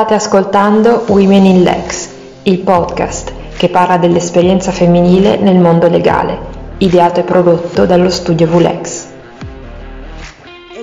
State ascoltando Women in Lex, il podcast che parla dell'esperienza femminile nel mondo legale, ideato e prodotto dallo studio Vulex.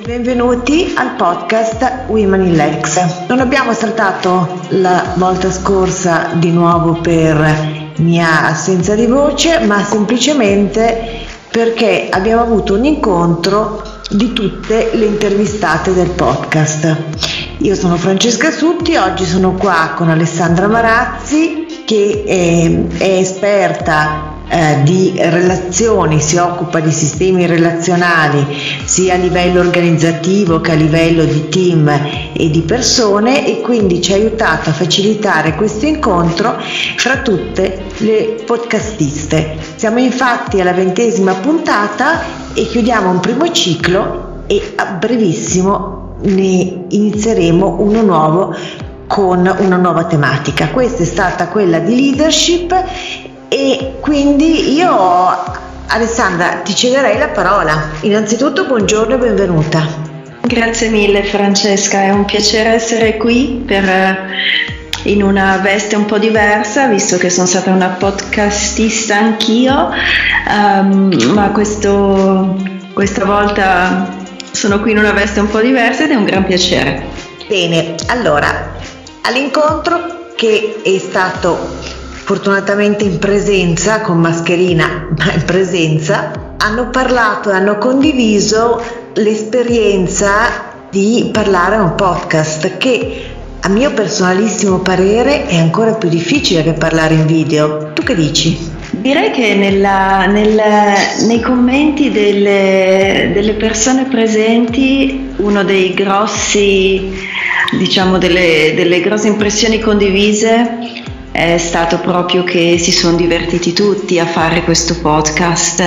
Benvenuti al podcast Women in Lex. Non abbiamo trattato la volta scorsa di nuovo per mia assenza di voce, ma semplicemente perché abbiamo avuto un incontro di tutte le intervistate del podcast. Io sono Francesca Sutti, oggi sono qua con Alessandra Marazzi che è, è esperta eh, di relazioni, si occupa di sistemi relazionali sia a livello organizzativo che a livello di team e di persone e quindi ci ha aiutato a facilitare questo incontro fra tutte le podcastiste. Siamo infatti alla ventesima puntata e chiudiamo un primo ciclo e a brevissimo ne inizieremo uno nuovo con una nuova tematica. Questa è stata quella di leadership e quindi io Alessandra ti cederei la parola. Innanzitutto buongiorno e benvenuta. Grazie mille Francesca, è un piacere essere qui per, eh, in una veste un po' diversa, visto che sono stata una podcastista anch'io, um, ma questo, questa volta sono qui in una veste un po' diversa ed è un gran piacere. Bene, allora, all'incontro che è stato fortunatamente in presenza, con mascherina, ma in presenza, hanno parlato e hanno condiviso l'esperienza di parlare a un podcast che a mio personalissimo parere è ancora più difficile che parlare in video. Tu che dici? Direi che nella, nel, nei commenti delle, delle, persone presenti uno dei grossi, diciamo, delle, delle grosse impressioni condivise è stato proprio che si sono divertiti tutti a fare questo podcast.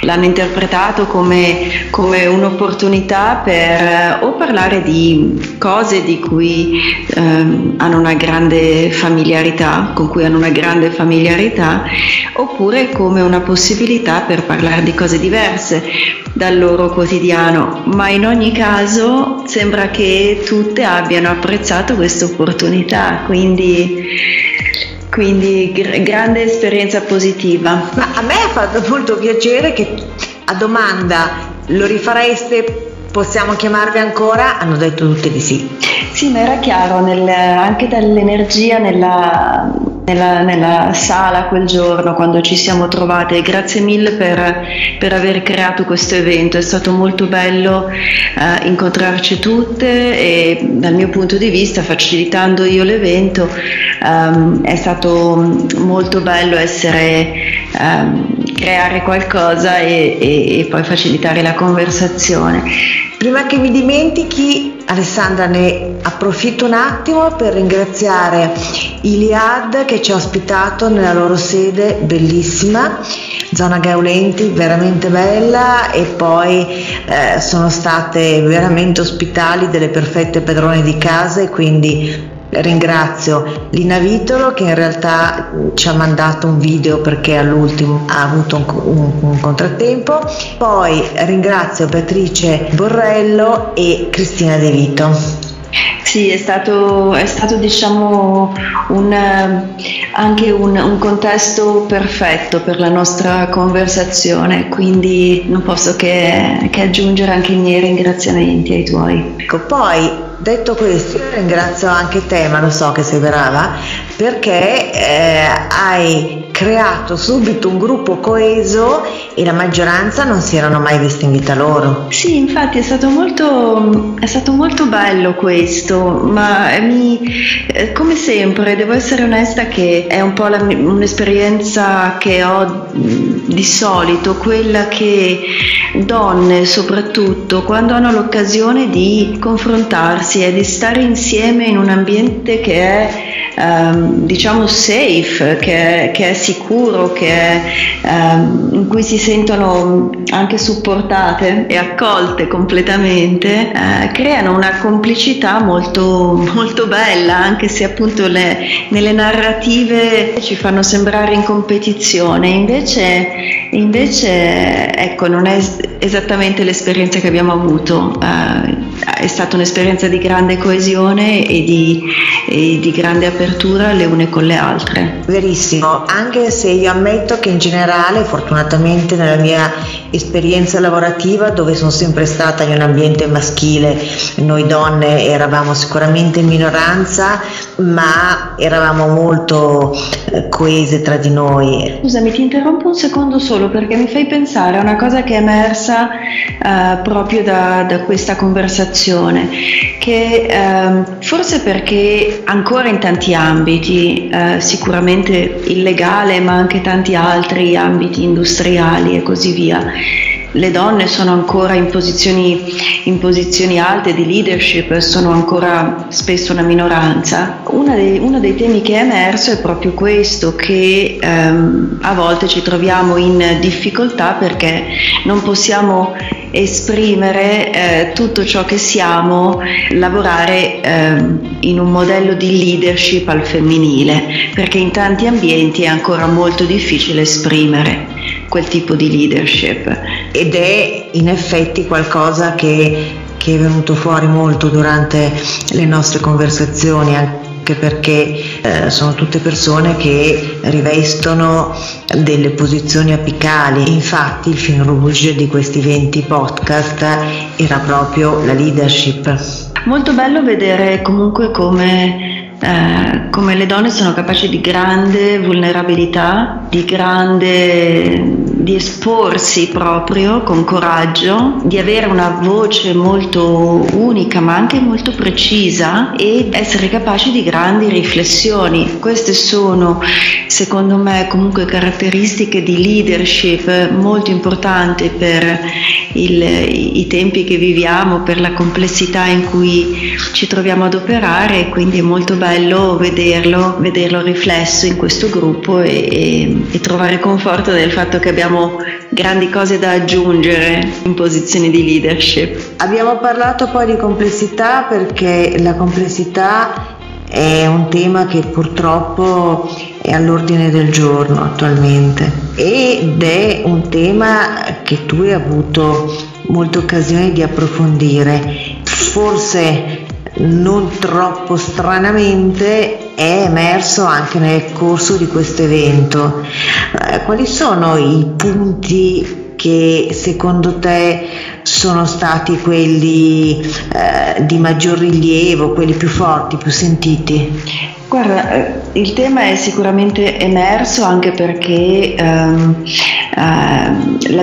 L'hanno interpretato come, come un'opportunità per eh, o parlare di cose di cui ehm, hanno una grande familiarità, con cui hanno una grande familiarità, oppure come una possibilità per parlare di cose diverse dal loro quotidiano. Ma in ogni caso sembra che tutte abbiano apprezzato questa opportunità, quindi quindi gr- grande esperienza positiva. Ma a me ha fatto molto piacere che a domanda lo rifareste possiamo chiamarvi ancora? Hanno detto tutte di sì. Sì, ma era chiaro nel, anche dall'energia nella, nella, nella, sala quel giorno quando ci siamo trovate. Grazie mille per, per aver creato questo evento, è stato molto bello eh, incontrarci tutte e dal mio punto di vista, facilitando io l'evento, ehm, è stato molto bello essere, ehm, creare qualcosa e, e, e poi facilitare la conversazione. Prima che mi dimentichi, Alessandra, ne approfitto un attimo per ringraziare Iliad che ci ha ospitato nella loro sede bellissima, zona Gaulenti, veramente bella e poi eh, sono state veramente ospitali delle perfette padrone di casa e quindi Ringrazio Lina Vitolo che in realtà ci ha mandato un video perché all'ultimo ha avuto un, un, un contrattempo. Poi ringrazio Beatrice Borrello e Cristina De Vito. Sì, è stato, è stato diciamo un, anche un, un, contesto perfetto per la nostra conversazione, quindi non posso che, che aggiungere anche i miei ringraziamenti ai tuoi. Ecco, poi detto questo ringrazio anche te, ma lo so che sei brava, perché eh, hai creato subito un gruppo coeso e la maggioranza non si erano mai visti in vita loro. Sì, infatti è stato molto, è stato molto bello questo, ma mi, eh, come sempre devo essere onesta che è un po' la, un'esperienza che ho di solito, quella che donne soprattutto quando hanno l'occasione di confrontarsi e di stare insieme in un ambiente che è ehm, diciamo safe, che che è sicuro, che è, ehm, in cui si sentono anche supportate e accolte completamente, eh, creano una complicità molto, molto bella, anche se appunto le, nelle narrative ci fanno sembrare in competizione, invece, invece ecco, non è esattamente l'esperienza che abbiamo avuto, uh, è stata un'esperienza di grande coesione e di, e di grande apertura le une con le altre. Verissimo, anche se io ammetto che in generale, fortunatamente nella mia esperienza lavorativa dove sono sempre stata in un ambiente maschile, noi donne eravamo sicuramente in minoranza, ma eravamo molto eh, coese tra di noi. Scusami, ti interrompo un secondo solo perché mi fai pensare a una cosa che è emersa eh, proprio da, da, questa conversazione, che eh, forse perché ancora in tanti ambiti, eh, sicuramente illegale, ma anche tanti altri ambiti industriali e così via, le donne sono ancora in posizioni, in posizioni, alte di leadership, sono ancora spesso una minoranza. Dei, uno dei temi che è emerso è proprio questo, che ehm, a volte ci troviamo in difficoltà perché non possiamo esprimere eh, tutto ciò che siamo, lavorare eh, in un modello di leadership al femminile, perché in tanti ambienti è ancora molto difficile esprimere quel tipo di leadership. Ed è in effetti qualcosa che, che è venuto fuori molto durante le nostre conversazioni, anche perché eh, sono tutte persone che rivestono delle posizioni apicali. Infatti il fil rouge di questi 20 podcast era proprio la leadership. Molto bello vedere comunque come eh, come le donne sono capaci di grande vulnerabilità, di grande di esporsi proprio con coraggio, di avere una voce molto unica ma anche molto precisa e essere capaci di grandi riflessioni. Queste sono secondo me comunque caratteristiche di leadership molto importanti per il, i tempi che viviamo, per la complessità in cui ci troviamo ad operare e quindi è molto bello vederlo, vederlo riflesso in questo gruppo e, e, e trovare conforto nel fatto che abbiamo grandi cose da aggiungere in posizioni di leadership. Abbiamo parlato poi di complessità perché la complessità è un tema che purtroppo è all'ordine del giorno attualmente ed è un tema che tu hai avuto molte occasioni di approfondire. Forse non troppo stranamente è emerso anche nel corso di questo evento. Eh, quali sono i punti che secondo te sono stati quelli eh, di maggior rilievo, quelli più forti, più sentiti? Guarda, eh, il tema è sicuramente emerso anche perché ehm, eh,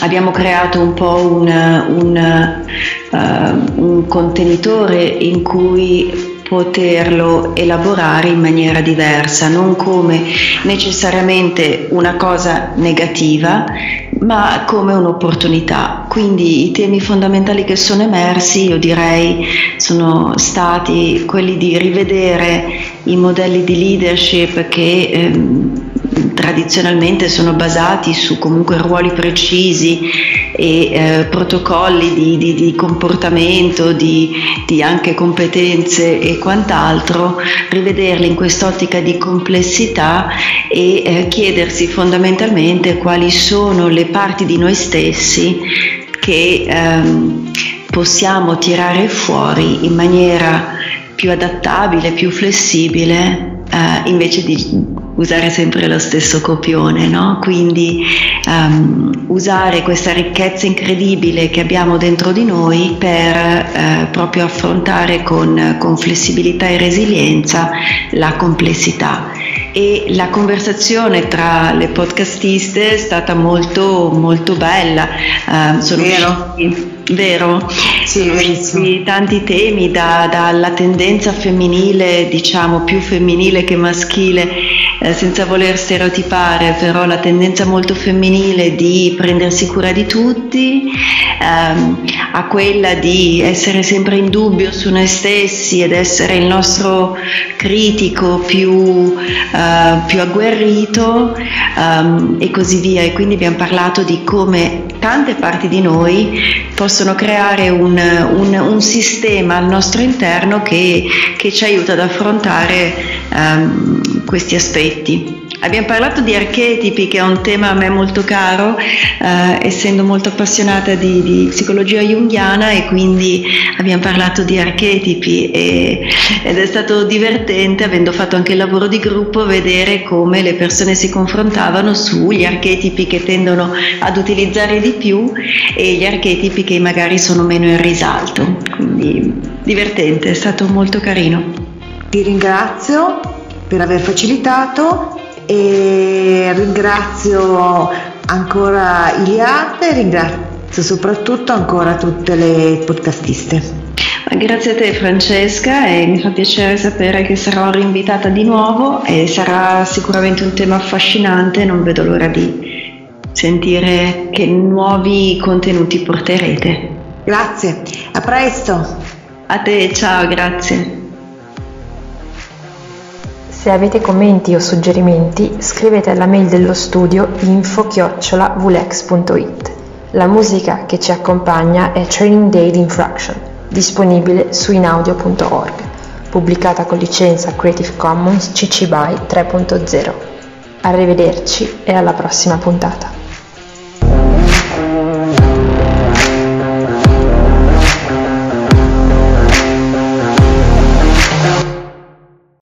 abbiamo creato un po' un, un, uh, un contenitore in cui poterlo elaborare in maniera diversa, non come necessariamente una cosa negativa, ma come un'opportunità. Quindi i temi fondamentali che sono emersi, io direi, sono stati quelli di rivedere i modelli di leadership che ehm, tradizionalmente sono basati su comunque ruoli precisi e eh, protocolli di, di, di comportamento, di, di, anche competenze e quant'altro, rivederli in quest'ottica di complessità e eh, chiedersi fondamentalmente quali sono le parti di noi stessi che ehm, possiamo tirare fuori in maniera più adattabile, più flessibile, eh, invece di usare sempre lo stesso copione, no? quindi um, usare questa ricchezza incredibile che abbiamo dentro di noi per eh, proprio affrontare con, con flessibilità e resilienza la complessità e la conversazione tra le podcastiste è stata molto molto bella. Uh, sono Vero? Usciti, vero? Sì, verissimo. tanti temi, da, dalla tendenza femminile, diciamo più femminile che maschile, eh, senza voler stereotipare, però la tendenza molto femminile di prendersi cura di tutti, ehm, a quella di essere sempre in dubbio su noi stessi ed essere il nostro critico più, eh, più agguerrito ehm, e così via. E quindi abbiamo parlato di come tante parti di noi possono creare un, un, un sistema al nostro interno che, che, ci aiuta ad affrontare um, questi aspetti. Abbiamo parlato di archetipi, che è un tema a me molto caro, eh, essendo molto appassionata di, di, psicologia junghiana e quindi abbiamo parlato di archetipi e, ed è stato divertente, avendo fatto anche il lavoro di gruppo, vedere come le persone si confrontavano sugli archetipi che tendono ad utilizzare di più e gli archetipi che magari sono meno in risalto. Quindi divertente, è stato molto carino. Ti ringrazio per aver facilitato e ringrazio ancora Iliade, ringrazio soprattutto ancora tutte le podcastiste. Grazie a te Francesca e mi fa piacere sapere che sarò rinvitata di nuovo e sarà sicuramente un tema affascinante, non vedo l'ora di sentire che nuovi contenuti porterete. Grazie, a presto. A te, ciao, grazie. Se avete commenti o suggerimenti scrivete alla mail dello studio info-vulex.it. La musica che ci accompagna è Training Day Infraction, disponibile su inaudio.org, pubblicata con licenza Creative Commons CC BY 3.0. Arrivederci e alla prossima puntata.